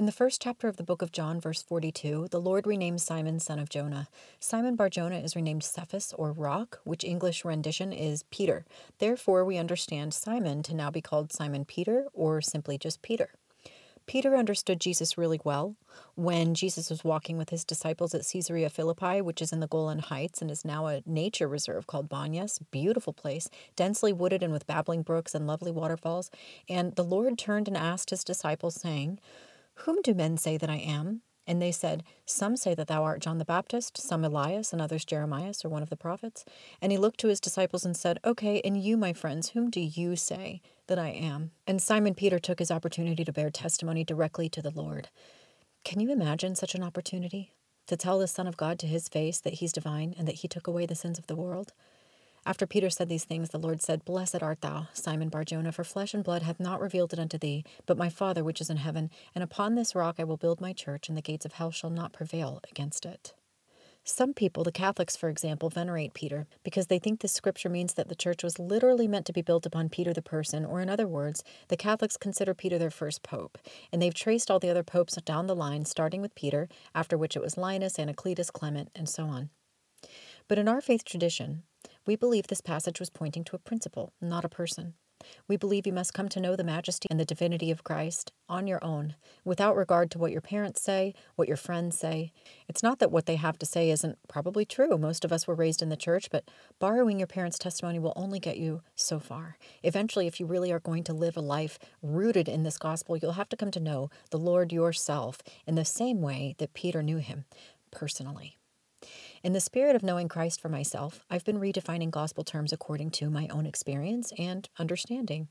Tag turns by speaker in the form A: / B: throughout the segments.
A: In the first chapter of the book of John, verse 42, the Lord renames Simon, son of Jonah. Simon Bar Jonah is renamed Cephas, or rock, which English rendition is Peter. Therefore, we understand Simon to now be called Simon Peter, or simply just Peter. Peter understood Jesus really well. When Jesus was walking with his disciples at Caesarea Philippi, which is in the Golan Heights and is now a nature reserve called Banyas, beautiful place, densely wooded and with babbling brooks and lovely waterfalls, and the Lord turned and asked his disciples, saying, Whom do men say that I am? And they said, Some say that thou art John the Baptist, some Elias, and others Jeremias or one of the prophets. And he looked to his disciples and said, Okay, and you, my friends, whom do you say that I am? And Simon Peter took his opportunity to bear testimony directly to the Lord. Can you imagine such an opportunity? To tell the Son of God to his face that he's divine and that he took away the sins of the world? After Peter said these things, the Lord said, Blessed art thou, Simon Barjona, for flesh and blood hath not revealed it unto thee, but my Father which is in heaven. And upon this rock I will build my church, and the gates of hell shall not prevail against it. Some people, the Catholics for example, venerate Peter because they think this scripture means that the church was literally meant to be built upon Peter the person, or in other words, the Catholics consider Peter their first pope, and they've traced all the other popes down the line, starting with Peter, after which it was Linus, Anacletus, Clement, and so on. But in our faith tradition, we believe this passage was pointing to a principle, not a person. We believe you must come to know the majesty and the divinity of Christ on your own, without regard to what your parents say, what your friends say. It's not that what they have to say isn't probably true. Most of us were raised in the church, but borrowing your parents' testimony will only get you so far. Eventually, if you really are going to live a life rooted in this gospel, you'll have to come to know the Lord yourself in the same way that Peter knew him personally. In the spirit of knowing Christ for myself, I've been redefining gospel terms according to my own experience and understanding.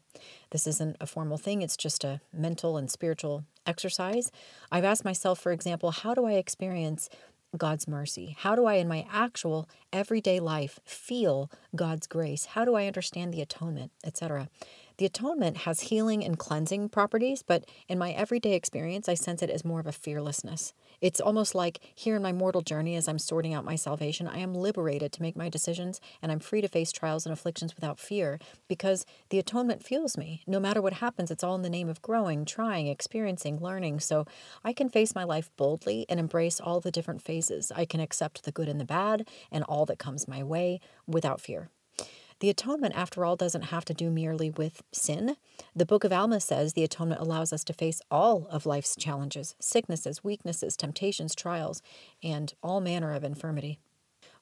A: This isn't a formal thing, it's just a mental and spiritual exercise. I've asked myself, for example, how do I experience God's mercy? How do I, in my actual everyday life, feel God's grace? How do I understand the atonement, etc.? The atonement has healing and cleansing properties, but in my everyday experience, I sense it as more of a fearlessness. It's almost like here in my mortal journey, as I'm sorting out my salvation, I am liberated to make my decisions and I'm free to face trials and afflictions without fear because the atonement fuels me. No matter what happens, it's all in the name of growing, trying, experiencing, learning. So I can face my life boldly and embrace all the different phases. I can accept the good and the bad and all that comes my way without fear. The atonement, after all, doesn't have to do merely with sin. The book of Alma says the atonement allows us to face all of life's challenges sicknesses, weaknesses, temptations, trials, and all manner of infirmity.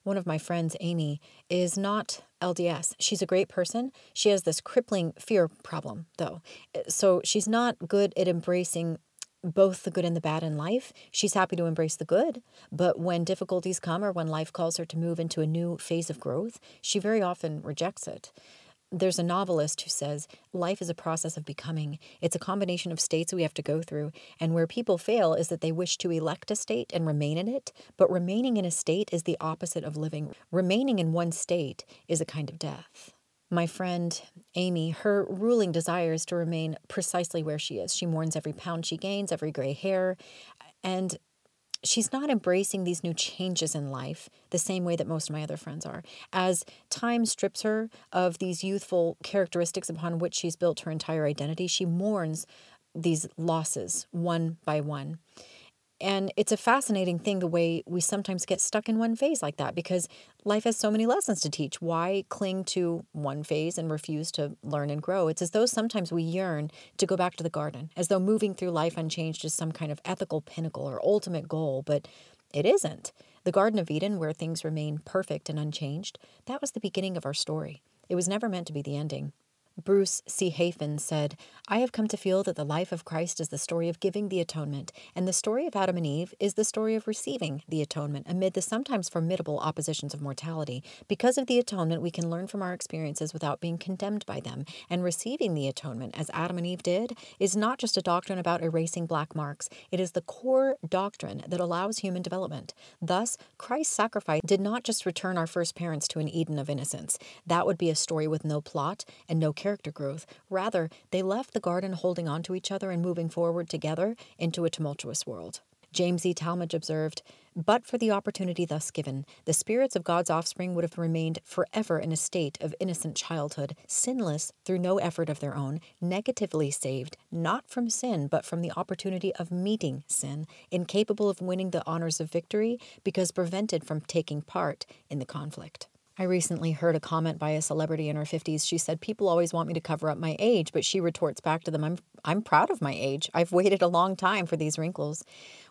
A: One of my friends, Amy, is not LDS. She's a great person. She has this crippling fear problem, though. So she's not good at embracing both the good and the bad in life. She's happy to embrace the good, but when difficulties come or when life calls her to move into a new phase of growth, she very often rejects it. There's a novelist who says life is a process of becoming. It's a combination of states we have to go through. And where people fail is that they wish to elect a state and remain in it. But remaining in a state is the opposite of living. Remaining in one state is a kind of death. My friend Amy, her ruling desire is to remain precisely where she is. She mourns every pound she gains, every gray hair, and she's not embracing these new changes in life the same way that most of my other friends are. As time strips her of these youthful characteristics upon which she's built her entire identity, she mourns these losses one by one. And it's a fascinating thing the way we sometimes get stuck in one phase like that because life has so many lessons to teach. Why cling to one phase and refuse to learn and grow? It's as though sometimes we yearn to go back to the garden, as though moving through life unchanged is some kind of ethical pinnacle or ultimate goal, but it isn't. The Garden of Eden, where things remain perfect and unchanged, that was the beginning of our story. It was never meant to be the ending. Bruce C. Hafen said, I have come to feel that the life of Christ is the story of giving the atonement, and the story of Adam and Eve is the story of receiving the atonement amid the sometimes formidable oppositions of mortality. Because of the atonement, we can learn from our experiences without being condemned by them, and receiving the atonement, as Adam and Eve did, is not just a doctrine about erasing black marks, it is the core doctrine that allows human development. Thus, Christ's sacrifice did not just return our first parents to an Eden of innocence. That would be a story with no plot and no character character growth. Rather, they left the garden holding on to each other and moving forward together into a tumultuous world. James E. Talmage observed, But for the opportunity thus given, the spirits of God's offspring would have remained forever in a state of innocent childhood, sinless through no effort of their own, negatively saved, not from sin, but from the opportunity of meeting sin, incapable of winning the honors of victory because prevented from taking part in the conflict. I recently heard a comment by a celebrity in her 50s. She said, People always want me to cover up my age, but she retorts back to them, I'm, I'm proud of my age. I've waited a long time for these wrinkles.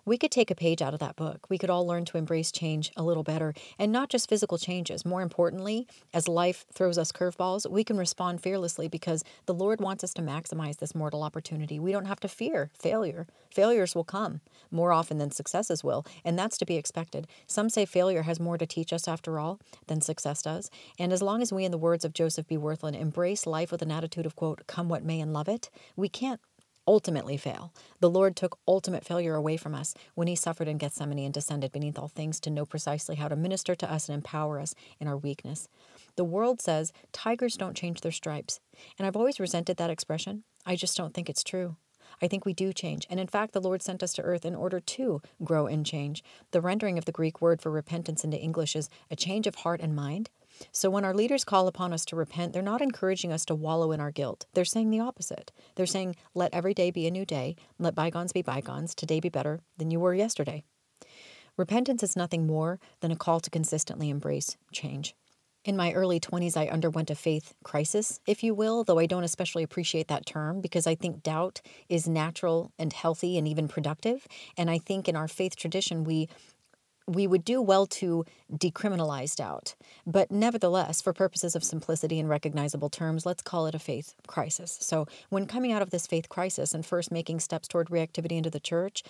A: We could take a page out of that book. We could all learn to embrace change a little better, and not just physical changes. More importantly, as life throws us curveballs, we can respond fearlessly because the Lord wants us to maximize this mortal opportunity. We don't have to fear failure. Failures will come more often than successes will, and that's to be expected. Some say failure has more to teach us after all than success does. And as long as we, in the words of Joseph B. Wirthlin, embrace life with an attitude of, quote, come what may and love it, we can't ultimately fail. The Lord took ultimate failure away from us when he suffered in Gethsemane and descended beneath all things to know precisely how to minister to us and empower us in our weakness. The world says tigers don't change their stripes, and I've always resented that expression. I just don't think it's true. I think we do change. And in fact, the Lord sent us to earth in order to grow and change. The rendering of the Greek word for repentance into English is a change of heart and mind. So when our leaders call upon us to repent, they're not encouraging us to wallow in our guilt. They're saying the opposite. They're saying, let every day be a new day, let bygones be bygones, today be better than you were yesterday. Repentance is nothing more than a call to consistently embrace change. In my early 20s, I underwent a faith crisis, if you will, though I don't especially appreciate that term because I think doubt is natural and healthy and even productive. And I think in our faith tradition, we we would do well to decriminalize doubt. But nevertheless, for purposes of simplicity and recognizable terms, let's call it a faith crisis. So, when coming out of this faith crisis and first making steps toward reactivity into the church,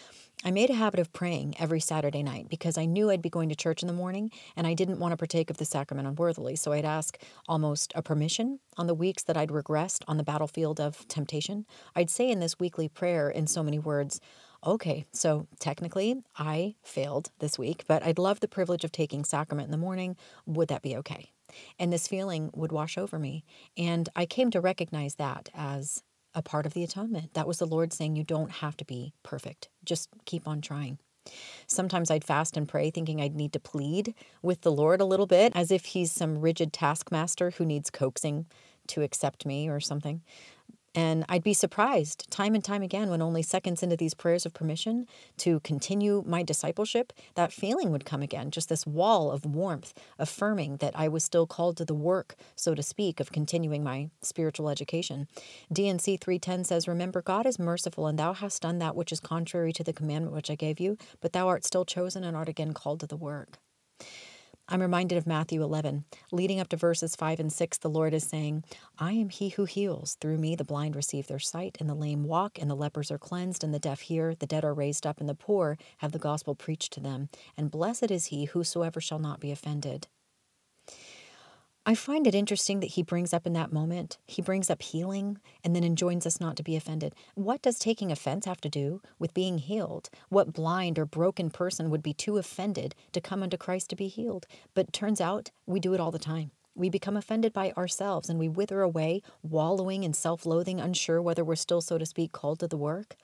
A: I made a habit of praying every Saturday night because I knew I'd be going to church in the morning and I didn't want to partake of the sacrament unworthily. So, I'd ask almost a permission on the weeks that I'd regressed on the battlefield of temptation. I'd say in this weekly prayer, in so many words, okay, so technically I failed this week, but I'd love the privilege of taking sacrament in the morning. Would that be okay? And this feeling would wash over me. And I came to recognize that as a part of the atonement. That was the Lord saying, You don't have to be perfect, just keep on trying. Sometimes I'd fast and pray, thinking I'd need to plead with the Lord a little bit, as if He's some rigid taskmaster who needs coaxing to accept me or something. And I'd be surprised time and time again when only seconds into these prayers of permission to continue my discipleship, that feeling would come again, just this wall of warmth, affirming that I was still called to the work, so to speak, of continuing my spiritual education. D&C 310 says, Remember, God is merciful, and thou hast done that which is contrary to the commandment which I gave you, but thou art still chosen and art again called to the work. I'm reminded of Matthew 11. Leading up to verses 5 and 6, the Lord is saying, I am he who heals. Through me, the blind receive their sight, and the lame walk, and the lepers are cleansed, and the deaf hear, the dead are raised up, and the poor have the gospel preached to them. And blessed is he whosoever shall not be offended. I find it interesting that he brings up in that moment, he brings up healing and then enjoins us not to be offended. What does taking offense have to do with being healed? What blind or broken person would be too offended to come unto Christ to be healed? But turns out we do it all the time. We become offended by ourselves and we wither away, wallowing in self loathing, unsure whether we're still, so to speak, called to the work.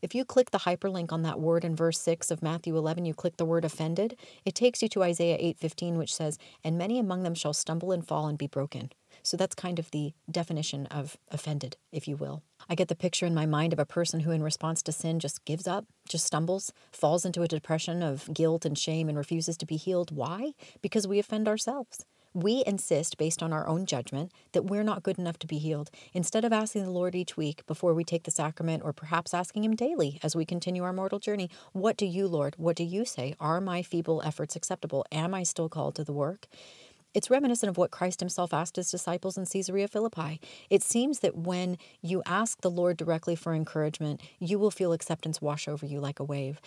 A: If you click the hyperlink on that word in verse 6 of Matthew 11, you click the word offended, it takes you to Isaiah 8:15 which says, "And many among them shall stumble and fall and be broken." So that's kind of the definition of offended, if you will. I get the picture in my mind of a person who, in response to sin, just gives up, just stumbles, falls into a depression of guilt and shame, and refuses to be healed. Why? Because we offend ourselves. We insist, based on our own judgment, that we're not good enough to be healed. Instead of asking the Lord each week before we take the sacrament, or perhaps asking Him daily as we continue our mortal journey, What do you, Lord? What do you say? Are my feeble efforts acceptable? Am I still called to the work? It's reminiscent of what Christ himself asked his disciples in Caesarea Philippi. It seems that when you ask the Lord directly for encouragement, you will feel acceptance wash over you like a wave.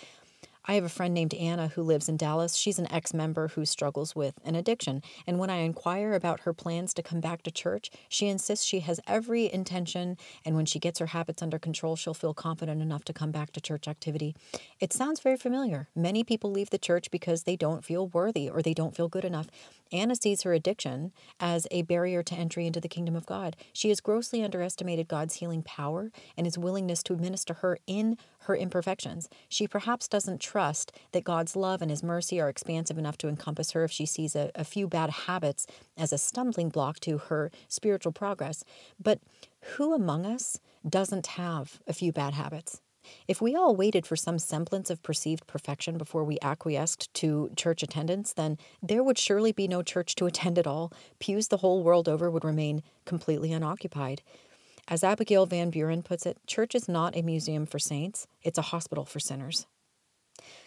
A: I have a friend named Anna who lives in Dallas. She's an ex member who struggles with an addiction. And when I inquire about her plans to come back to church, she insists she has every intention. And when she gets her habits under control, she'll feel confident enough to come back to church activity. It sounds very familiar. Many people leave the church because they don't feel worthy or they don't feel good enough. Anna sees her addiction as a barrier to entry into the kingdom of God. She has grossly underestimated God's healing power and his willingness to administer her in her imperfections. She perhaps doesn't trust that God's love and his mercy are expansive enough to encompass her if she sees a, a few bad habits as a stumbling block to her spiritual progress. But who among us doesn't have a few bad habits? If we all waited for some semblance of perceived perfection before we acquiesced to church attendance, then there would surely be no church to attend at all. Pews the whole world over would remain completely unoccupied. As Abigail Van Buren puts it, church is not a museum for saints, it's a hospital for sinners.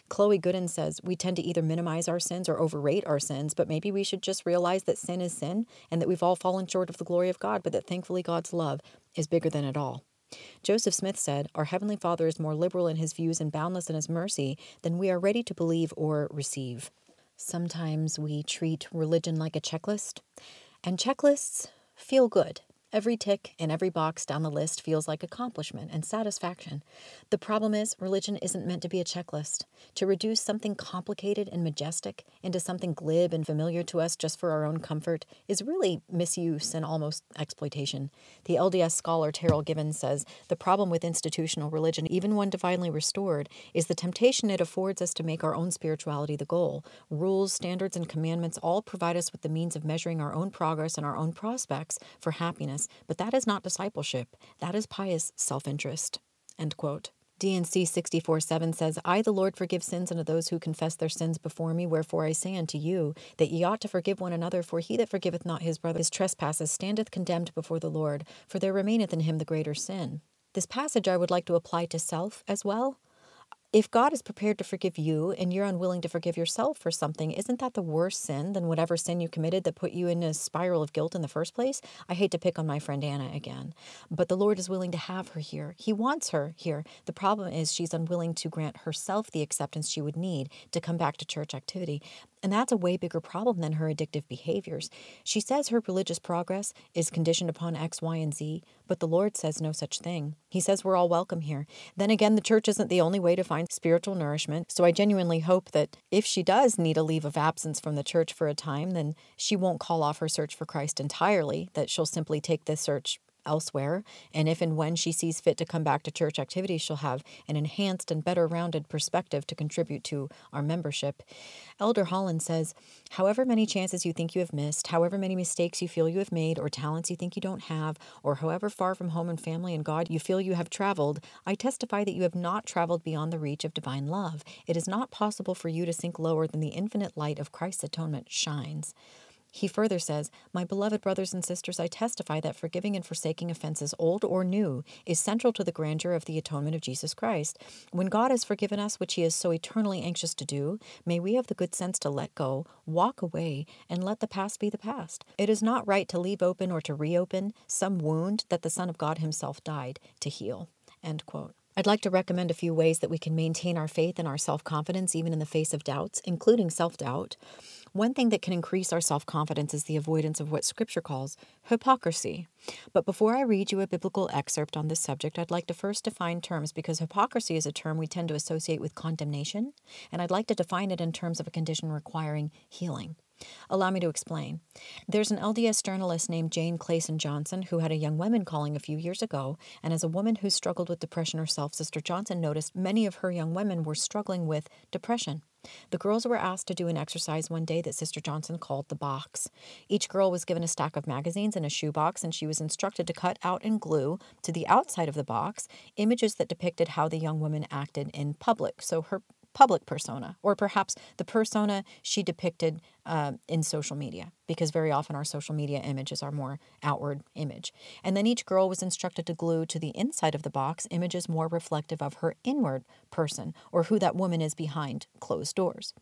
A: Chloe Gooden says we tend to either minimize our sins or overrate our sins, but maybe we should just realize that sin is sin and that we've all fallen short of the glory of God, but that thankfully God's love is bigger than it all. Joseph Smith said, Our Heavenly Father is more liberal in his views and boundless in his mercy than we are ready to believe or receive. Sometimes we treat religion like a checklist, and checklists feel good. Every tick and every box down the list feels like accomplishment and satisfaction. The problem is, religion isn't meant to be a checklist. To reduce something complicated and majestic into something glib and familiar to us just for our own comfort is really misuse and almost exploitation. The LDS scholar Terryl Givens says the problem with institutional religion, even when divinely restored, is the temptation it affords us to make our own spirituality the goal. Rules, standards, and commandments all provide us with the means of measuring our own progress and our own prospects for happiness but that is not discipleship. That is pious self interest. End quote. D&C 64 7 says, I, the Lord, forgive sins unto those who confess their sins before me. Wherefore I say unto you, that ye ought to forgive one another, for he that forgiveth not his brother his trespasses standeth condemned before the Lord, for there remaineth in him the greater sin. This passage I would like to apply to self as well. If God is prepared to forgive you and you're unwilling to forgive yourself for something, isn't that the worse sin than whatever sin you committed that put you in a spiral of guilt in the first place? I hate to pick on my friend Anna again, but the Lord is willing to have her here. He wants her here. The problem is she's unwilling to grant herself the acceptance she would need to come back to church activity. And that's a way bigger problem than her addictive behaviors. She says her religious progress is conditioned upon X, Y, and Z, but the Lord says no such thing. He says we're all welcome here. Then again, the church isn't the only way to find spiritual nourishment, so I genuinely hope that if she does need a leave of absence from the church for a time, then she won't call off her search for Christ entirely, that she'll simply take this search elsewhere. And if and when she sees fit to come back to church activities, she'll have an enhanced and better rounded perspective to contribute to our membership. Elder Holland says, However many chances you think you have missed, however many mistakes you feel you have made, or talents you think you don't have, or however far from home and family and God you feel you have traveled, I testify that you have not traveled beyond the reach of divine love. It is not possible for you to sink lower than the infinite light of Christ's atonement shines. He further says, My beloved brothers and sisters, I testify that forgiving and forsaking offenses, old or new, is central to the grandeur of the atonement of Jesus Christ. When God has forgiven us, which He is so eternally anxious to do, may we have the good sense to let go, walk away, and let the past be the past. It is not right to leave open or to reopen some wound that the Son of God Himself died to heal. End quote. I'd like to recommend a few ways that we can maintain our faith and our self confidence even in the face of doubts, including self doubt. One thing that can increase our self confidence is the avoidance of what Scripture calls hypocrisy. But before I read you a biblical excerpt on this subject, I'd like to first define terms because hypocrisy is a term we tend to associate with condemnation, and I'd like to define it in terms of a condition requiring healing. Allow me to explain. There's an LDS journalist named Jane Clayson Johnson who had a young women calling a few years ago, and as a woman who struggled with depression herself, Sister Johnson noticed many of her young women were struggling with depression. The girls were asked to do an exercise one day that Sister Johnson called the box. Each girl was given a stack of magazines and a shoebox, and she was instructed to cut out and glue to the outside of the box images that depicted how the young woman acted in public. So her public persona, or perhaps the persona she depicted uh, in social media, because very often our social media image is our more outward image. And then each girl was instructed to glue to the inside of the box images more reflective of her inward person, or who that woman is behind closed doors.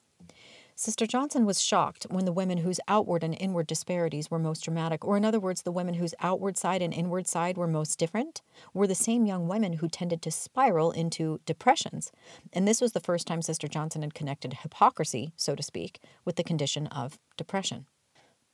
A: Sister Johnson was shocked when the women whose outward and inward disparities were most dramatic, or in other words, the women whose outward side and inward side were most different, were the same young women who tended to spiral into depressions. And this was the first time Sister Johnson had connected hypocrisy, so to speak, with the condition of depression.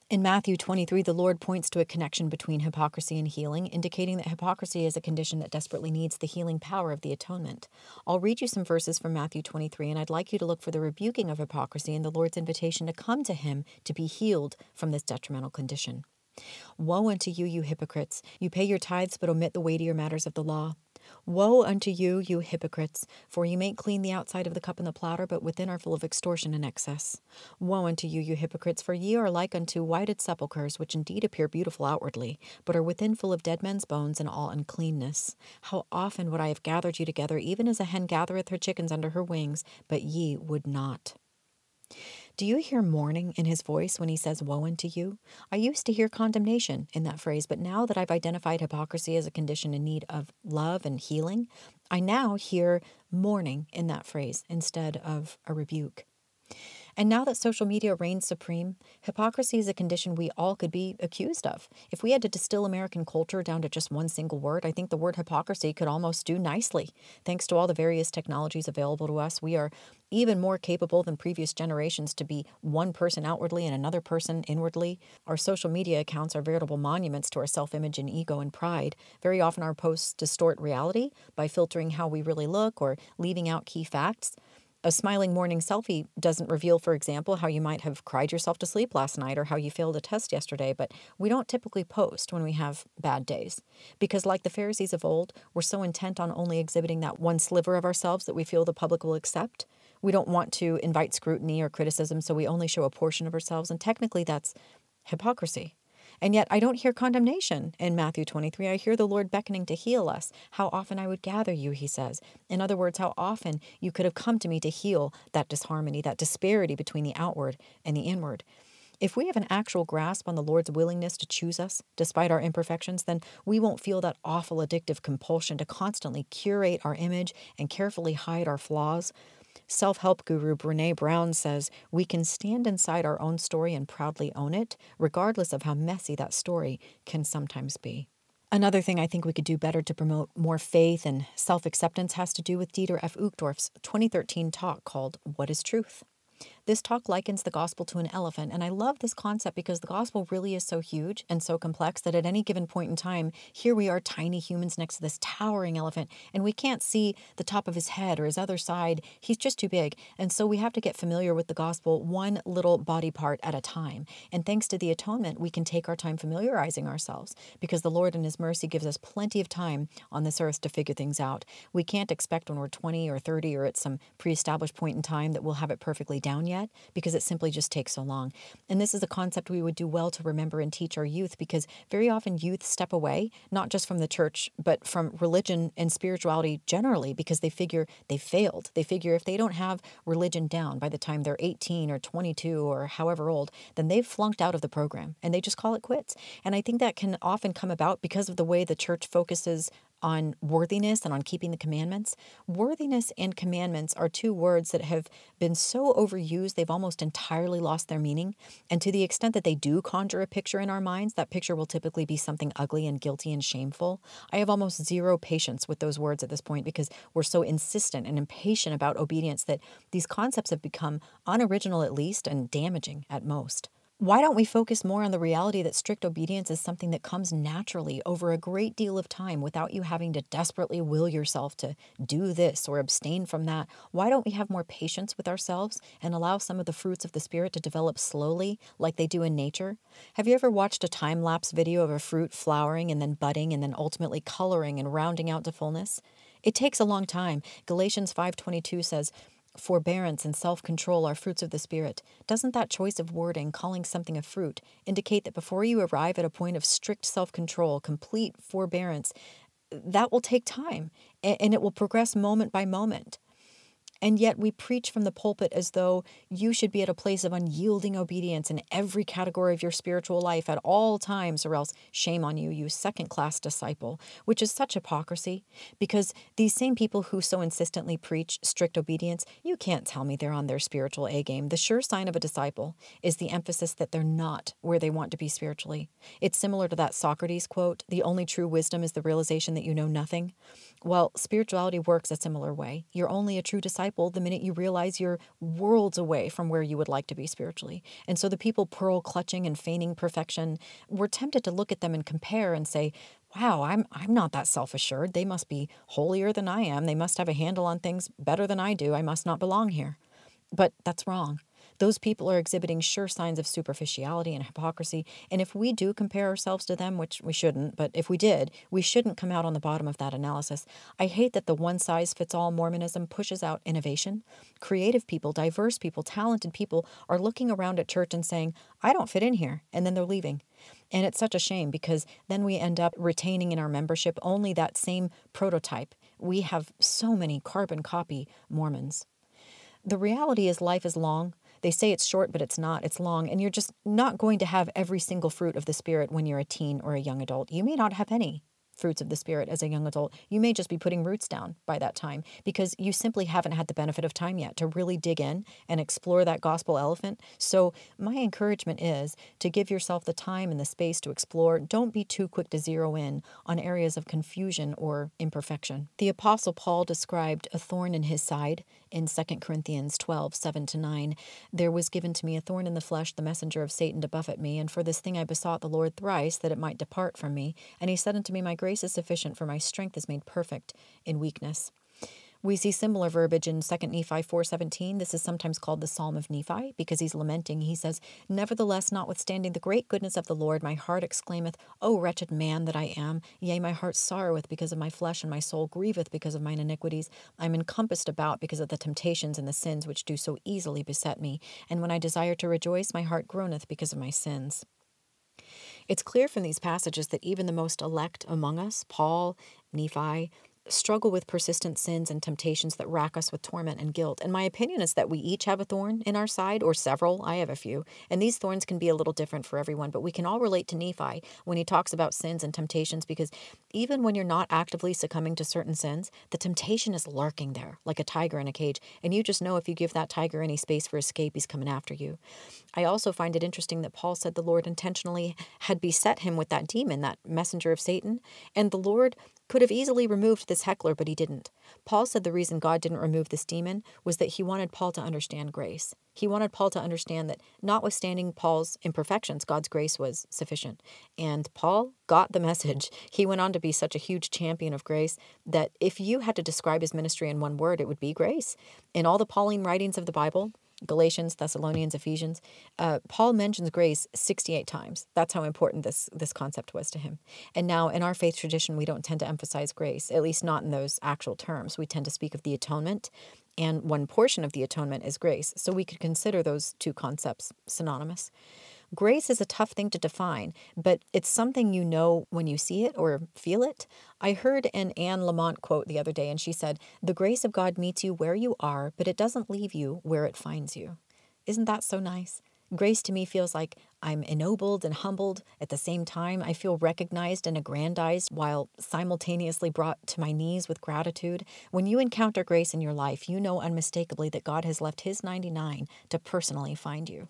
A: In Matthew 23, the Lord points to a connection between hypocrisy and healing, indicating that hypocrisy is a condition that desperately needs the healing power of the atonement. I'll read you some verses from Matthew 23, and I'd like you to look for the rebuking of hypocrisy and the Lord's invitation to come to Him to be healed from this detrimental condition. Woe unto you, you hypocrites! You pay your tithes, but omit the weightier matters of the law Woe unto you, you hypocrites! For you make clean the outside of the cup and the platter, but within are full of extortion and excess. Woe unto you, you hypocrites! For ye are like unto whited sepulchres, which indeed appear beautiful outwardly, but are within full of dead men's bones and all uncleanness. How often would I have gathered you together, even as a hen gathereth her chickens under her wings, but ye would not. Do you hear mourning in his voice when he says, Woe unto you? I used to hear condemnation in that phrase, but now that I've identified hypocrisy as a condition in need of love and healing, I now hear mourning in that phrase instead of a rebuke. And now that social media reigns supreme, hypocrisy is a condition we all could be accused of. If we had to distill American culture down to just one single word, I think the word hypocrisy could almost do nicely. Thanks to all the various technologies available to us, we are even more capable than previous generations to be one person outwardly and another person inwardly. Our social media accounts are veritable monuments to our self image and ego and pride. Very often, our posts distort reality by filtering how we really look or leaving out key facts. A smiling morning selfie doesn't reveal, for example, how you might have cried yourself to sleep last night or how you failed a test yesterday, but we don't typically post when we have bad days. Because, like the Pharisees of old, we're so intent on only exhibiting that one sliver of ourselves that we feel the public will accept. We don't want to invite scrutiny or criticism, so we only show a portion of ourselves, and technically that's hypocrisy. And yet I don't hear condemnation in Matthew 23. I hear the Lord beckoning to heal us. How often I would gather you, he says. In other words, how often you could have come to me to heal that disharmony, that disparity between the outward and the inward. If we have an actual grasp on the Lord's willingness to choose us, despite our imperfections, then we won't feel that awful addictive compulsion to constantly curate our image and carefully hide our flaws. Self help guru Brene Brown says we can stand inside our own story and proudly own it, regardless of how messy that story can sometimes be. Another thing I think we could do better to promote more faith and self acceptance has to do with Dieter F. Uchtdorf's 2013 talk called What is Truth? This talk likens the gospel to an elephant, and I love this concept because the gospel really is so huge and so complex that at any given point in time, here we are tiny humans next to this towering elephant, and we can't see the top of his head or his other side. He's just too big. And so we have to get familiar with the gospel one little body part at a time. And thanks to the atonement, we can take our time familiarizing ourselves because the Lord in His mercy gives us plenty of time on this earth to figure things out. We can't expect when we're 20 or 30 or at some pre established point in time that we'll have it perfectly down yet because it simply just takes so long. And this is a concept we would do well to remember and teach our youth because very often youth step away, not just from the church, but from religion and spirituality generally because they figure they failed. They figure if they don't have religion down by the time they're 18 or 22 or however old, then they've flunked out of the program and they just call it quits. And I think that can often come about because of the way the church focuses on worthiness and on keeping the commandments. Worthiness and commandments are two words that have been so overused, they've almost entirely lost their meaning. And to the extent that they do conjure a picture in our minds, that picture will typically be something ugly and guilty and shameful. I have almost zero patience with those words at this point because we're so insistent and impatient about obedience that these concepts have become unoriginal at least and damaging at most. Why don't we focus more on the reality that strict obedience is something that comes naturally over a great deal of time without you having to desperately will yourself to do this or abstain from that? Why don't we have more patience with ourselves and allow some of the fruits of the Spirit to develop slowly like they do in nature? Have you ever watched a time lapse video of a fruit flowering and then budding and then ultimately coloring and rounding out to fullness? It takes a long time. Galatians 5:22 says, Forbearance and self control are fruits of the Spirit. Doesn't that choice of wording, calling something a fruit, indicate that before you arrive at a point of strict self control, complete forbearance, that will take time and it will progress moment by moment? And yet we preach from the pulpit as though you should be at a place of unyielding obedience in every category of your spiritual life at all times, or else shame on you, you second class disciple, which is such hypocrisy. Because these same people who so insistently preach strict obedience, you can't tell me they're on their spiritual A game. The sure sign of a disciple is the emphasis that they're not where they want to be spiritually. It's similar to that Socrates quote the only true wisdom is the realization that you know nothing. Well, spirituality works a similar way. You're only a true disciple the minute you realize you're worlds away from where you would like to be spiritually. And so the people pearl clutching and feigning perfection, we're tempted to look at them and compare and say, wow, I'm I'm not that self-assured. They must be holier than I am. They must have a handle on things better than I do. I must not belong here. But that's wrong Those people are exhibiting sure signs of superficiality and hypocrisy. And if we do compare ourselves to them, which we shouldn't, but if we did, we shouldn't come out on the bottom of that analysis. I hate that the one size fits all Mormonism pushes out innovation. Creative people, diverse people, talented people are looking around at church and saying, I don't fit in here. And then they're leaving. And it's such a shame because then we end up retaining in our membership only that same prototype. We have so many carbon copy Mormons. The reality is, life is long. They say it's short, but it's not. It's long. And you're just not going to have every single fruit of the Spirit when you're a teen or a young adult. You may not have any fruits of the Spirit as a young adult, you may just be putting roots down by that time because you simply haven't had the benefit of time yet to really dig in and explore that gospel elephant. So, my encouragement is to give yourself the time and the space to explore. Don't be too quick to zero in on areas of confusion or imperfection. The Apostle Paul described a thorn in his side in 2 Corinthians 12 7 to 9. There was given to me a thorn in the flesh, the messenger of Satan to buffet me, and for this thing I besought the Lord thrice that it might depart from me. And he said unto me, My grace grace is sufficient, for my strength is made perfect in weakness. We see similar verbiage in 2 Nephi 4:17. This is sometimes called the Psalm of Nephi because he's lamenting. He says, "Nevertheless, notwithstanding the great goodness of the Lord, my heart exclaimeth, O wretched man that I am! Yea, my heart sorroweth because of my flesh, and my soul grieveth because of mine iniquities. I am encompassed about because of the temptations and the sins which do so easily beset me. And when I desire to rejoice, my heart groaneth because of my sins." It's clear from these passages that even the most elect among us, Paul, Nephi, struggle with persistent sins and temptations that rack us with torment and guilt. And my opinion is that we each have a thorn in our side, or several. I have a few. And these thorns can be a little different for everyone, but we can all relate to Nephi when he talks about sins and temptations because even when you're not actively succumbing to certain sins, the temptation is lurking there like a tiger in a cage. And you just know if you give that tiger any space for escape, he's coming after you. I also find it interesting that Paul said the Lord intentionally had beset him with that demon, that messenger of Satan. And the Lord could have easily removed this heckler, but he didn't. Paul said the reason God didn't remove this demon was that he wanted Paul to understand grace. He wanted Paul to understand that, notwithstanding Paul's imperfections, God's grace was sufficient. And Paul got the message. He went on to be such a huge champion of grace that if you had to describe his ministry in one word, it would be grace. In all the Pauline writings of the Bible, Galatians, Thessalonians, Ephesians, uh, Paul mentions grace 68 times. That's how important this this concept was to him. And now in our faith tradition, we don't tend to emphasize grace, at least not in those actual terms. We tend to speak of the atonement, and one portion of the atonement is grace. So we could consider those two concepts synonymous. Grace is a tough thing to define, but it's something you know when you see it or feel it. I heard an Anne Lamott quote the other day, and she said, The grace of God meets you where you are, but it doesn't leave you where it finds you. Isn't that so nice? Grace to me feels like I'm ennobled and humbled. At the same time, I feel recognized and aggrandized while simultaneously brought to my knees with gratitude. When you encounter grace in your life, you know unmistakably that God has left His 99 to personally find you.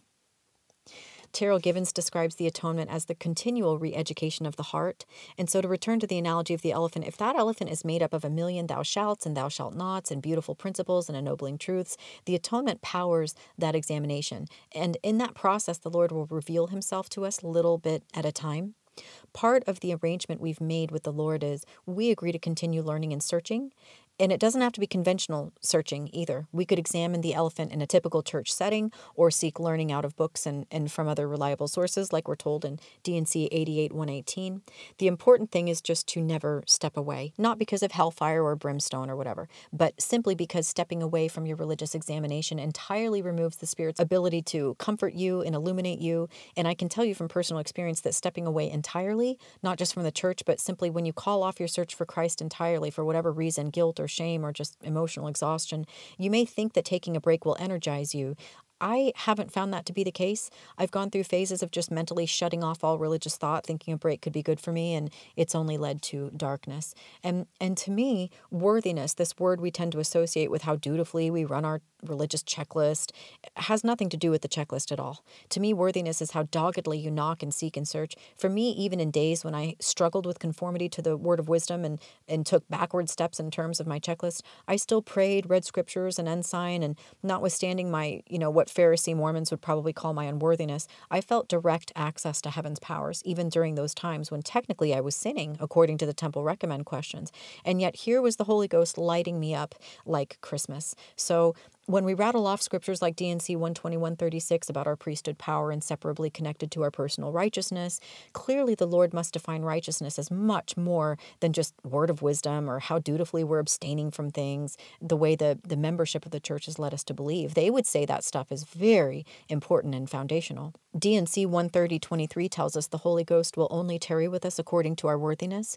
A: Terryl Givens describes the atonement as the continual re education of the heart. And so, to return to the analogy of the elephant, if that elephant is made up of a million thou shalts and thou shalt nots and beautiful principles and ennobling truths, the atonement powers that examination. And in that process, the Lord will reveal himself to us little bit at a time. Part of the arrangement we've made with the Lord is we agree to continue learning and searching, and it doesn't have to be conventional searching either. We could examine the elephant in a typical church setting or seek learning out of books and, and from other reliable sources, like we're told in D&C 88 118. The important thing is just to never step away, not because of hellfire or brimstone or whatever, but simply because stepping away from your religious examination entirely removes the Spirit's ability to comfort you and illuminate you. And I can tell you from personal experience that stepping away entirely, not just from the church, but simply when you call off your search for Christ entirely for whatever reason, guilt or shame or just emotional exhaustion, you may think that taking a break will energize you. I haven't found that to be the case. I've gone through phases of just mentally shutting off all religious thought, thinking a break could be good for me, and it's only led to darkness. And and to me, worthiness, this word we tend to associate with how dutifully we run our religious checklist, has nothing to do with the checklist at all. To me, worthiness is how doggedly you knock and seek and search. For me, even in days when I struggled with conformity to the word of wisdom and, and took backward steps in terms of my checklist, I still prayed, read scriptures and ensign, and notwithstanding my, you know, what Pharisee Mormons would probably call my unworthiness, I felt direct access to heaven's powers, even during those times when technically I was sinning, according to the temple recommend questions. And yet here was the Holy Ghost lighting me up like Christmas. So when we rattle off scriptures like D&C 12136 about our priesthood power inseparably connected to our personal righteousness, clearly the Lord must define righteousness as much more than just word of wisdom or how dutifully we're abstaining from things, the way the, the membership of the church has led us to believe. They would say that stuff is very important and foundational. D&C 13023 tells us the Holy Ghost will only tarry with us according to our worthiness,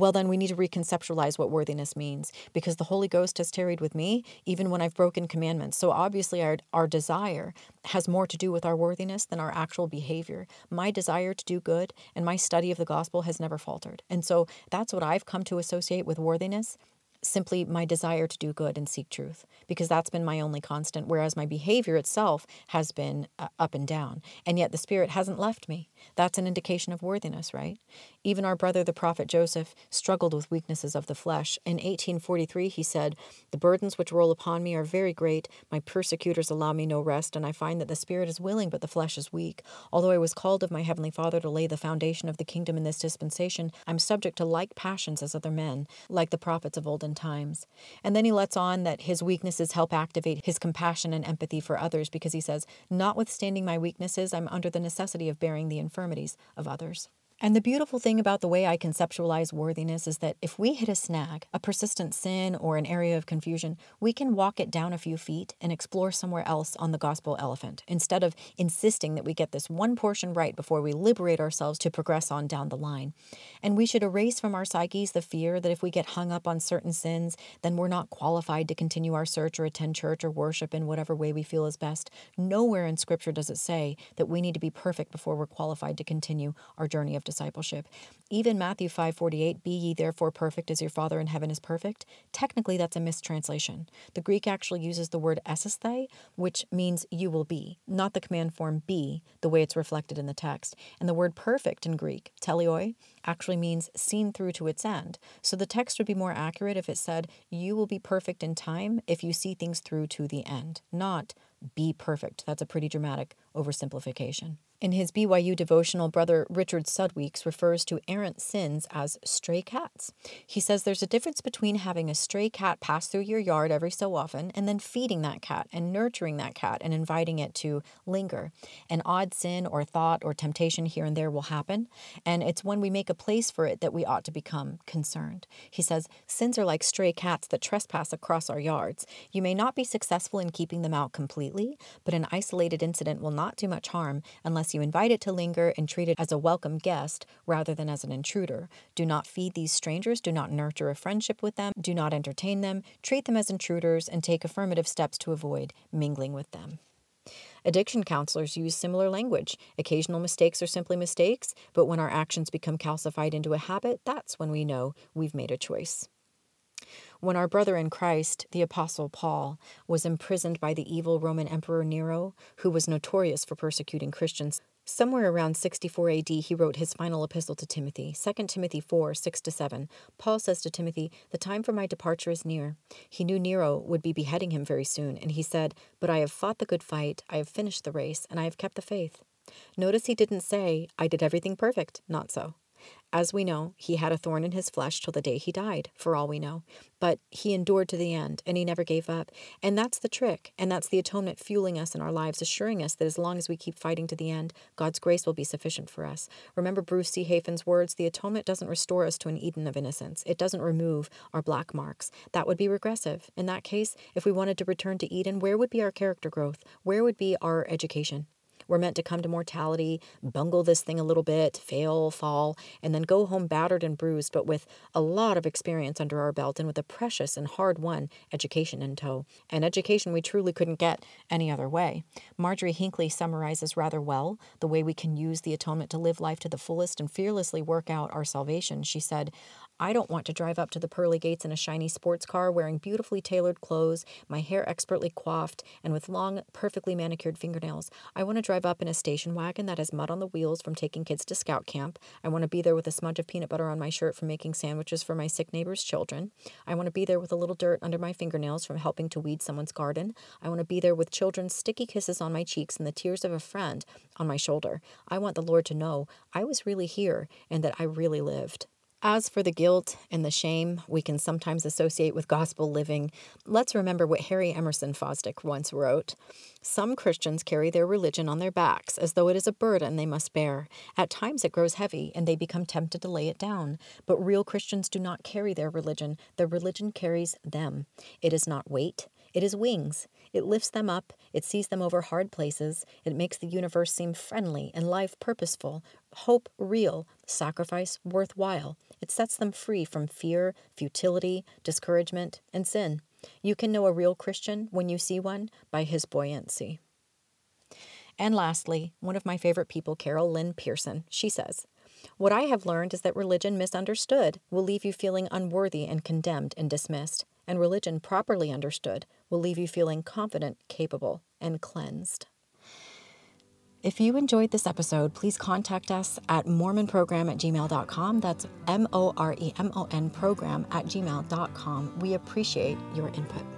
A: well, then we need to reconceptualize what worthiness means because the Holy Ghost has tarried with me even when I've broken commandments. So obviously, our, our desire has more to do with our worthiness than our actual behavior. My desire to do good and my study of the gospel has never faltered. And so that's what I've come to associate with worthiness simply my desire to do good and seek truth because that's been my only constant whereas my behavior itself has been uh, up and down and yet the spirit hasn't left me that's an indication of worthiness right? Even our brother the prophet joseph struggled with weaknesses of the flesh. In 1843 he said the burdens which roll upon me are very great. My persecutors allow me no rest and i find that the spirit is willing but the flesh is weak. Although i was called of my heavenly father to lay the foundation of the kingdom in this dispensation i'm subject to like passions as other men like the prophets of olden times. And then he lets on that his weaknesses help activate his compassion and empathy for others because he says, Notwithstanding my weaknesses, I'm under the necessity of bearing the infirmities of others. And the beautiful thing about the way I conceptualize worthiness is that if we hit a snag, a persistent sin, or an area of confusion, we can walk it down a few feet and explore somewhere else on the gospel elephant instead of insisting that we get this one portion right before we liberate ourselves to progress on down the line. And we should erase from our psyches the fear that if we get hung up on certain sins, then we're not qualified to continue our search or attend church or worship in whatever way we feel is best. Nowhere in Scripture does it say that we need to be perfect before we're qualified to continue our journey of discipleship. Even Matthew 5:48, "Be ye therefore perfect as your Father in heaven is perfect." Technically, that's a mistranslation. The Greek actually uses the word esisthai, which means you will be, not the command form be, the way it's reflected in the text. And the word perfect in Greek, teleoi, actually means seen through to its end. So the text would be more accurate if it said, "You will be perfect in time if you see things through to the end," not be perfect. That's a pretty dramatic oversimplification. In his BYU devotional, brother Richard Sudweeks refers to errant sins as stray cats. He says there's a difference between having a stray cat pass through your yard every so often and then feeding that cat and nurturing that cat and inviting it to linger. An odd sin or thought or temptation here and there will happen, and it's when we make a place for it that we ought to become concerned. He says sins are like stray cats that trespass across our yards. You may not be successful in keeping them out completely, but an isolated incident will not do much harm unless unless you invite it to linger and treat it as a welcome guest rather than as an intruder. Do not feed these strangers, do not nurture a friendship with them, do not entertain them, treat them as intruders, and take affirmative steps to avoid mingling with them. Addiction counselors use similar language. Occasional mistakes are simply mistakes, but when our actions become calcified into a habit, that's when we know we've made a choice. When our brother in Christ, the Apostle Paul, was imprisoned by the evil Roman Emperor Nero, who was notorious for persecuting Christians, Somewhere around 64 AD, he wrote his final epistle to Timothy, 2 Timothy 4 6 7. Paul says to Timothy, The time for my departure is near. He knew Nero would be beheading him very soon, and he said, But I have fought the good fight, I have finished the race, and I have kept the faith. Notice he didn't say, I did everything perfect. Not so. As we know, he had a thorn in his flesh till the day he died, for all we know. But he endured to the end, and he never gave up. And that's the trick, and that's the atonement fueling us in our lives, assuring us that as long as we keep fighting to the end, God's grace will be sufficient for us. Remember Bruce C. Hafen's words the atonement doesn't restore us to an Eden of innocence, it doesn't remove our black marks. That would be regressive. In that case, if we wanted to return to Eden, where would be our character growth? Where would be our education? We're meant to come to mortality, bungle this thing a little bit, fail, fall, and then go home battered and bruised, but with a lot of experience under our belt and with a precious and hard won education in tow. An education we truly couldn't get any other way. Marjorie Hinckley summarizes rather well the way we can use the atonement to live life to the fullest and fearlessly work out our salvation. She said, I don't want to drive up to the pearly gates in a shiny sports car wearing beautifully tailored clothes, my hair expertly coiffed, and with long, perfectly manicured fingernails. I want to drive up in a station wagon that has mud on the wheels from taking kids to scout camp. I want to be there with a smudge of peanut butter on my shirt from making sandwiches for my sick neighbor's children. I want to be there with a little dirt under my fingernails from helping to weed someone's garden. I want to be there with children's sticky kisses on my cheeks and the tears of a friend on my shoulder. I want the Lord to know I was really here and that I really lived. As for the guilt and the shame we can sometimes associate with gospel living, let's remember what Harry Emerson Fosdick once wrote. Some Christians carry their religion on their backs as though it is a burden they must bear. At times it grows heavy and they become tempted to lay it down. But real Christians do not carry their religion, their religion carries them. It is not weight, it is wings. It lifts them up, it sees them over hard places, it makes the universe seem friendly and life purposeful, hope real, sacrifice worthwhile. It sets them free from fear, futility, discouragement, and sin. You can know a real Christian when you see one by his buoyancy. And lastly, one of my favorite people, Carol Lynn Pearson, she says, What I have learned is that religion misunderstood will leave you feeling unworthy and condemned and dismissed, and religion properly understood will leave you feeling confident, capable, and cleansed. If you enjoyed this episode, please contact us at mormonprogram at gmail.com. That's M O R E M O N program at gmail.com. We appreciate your input.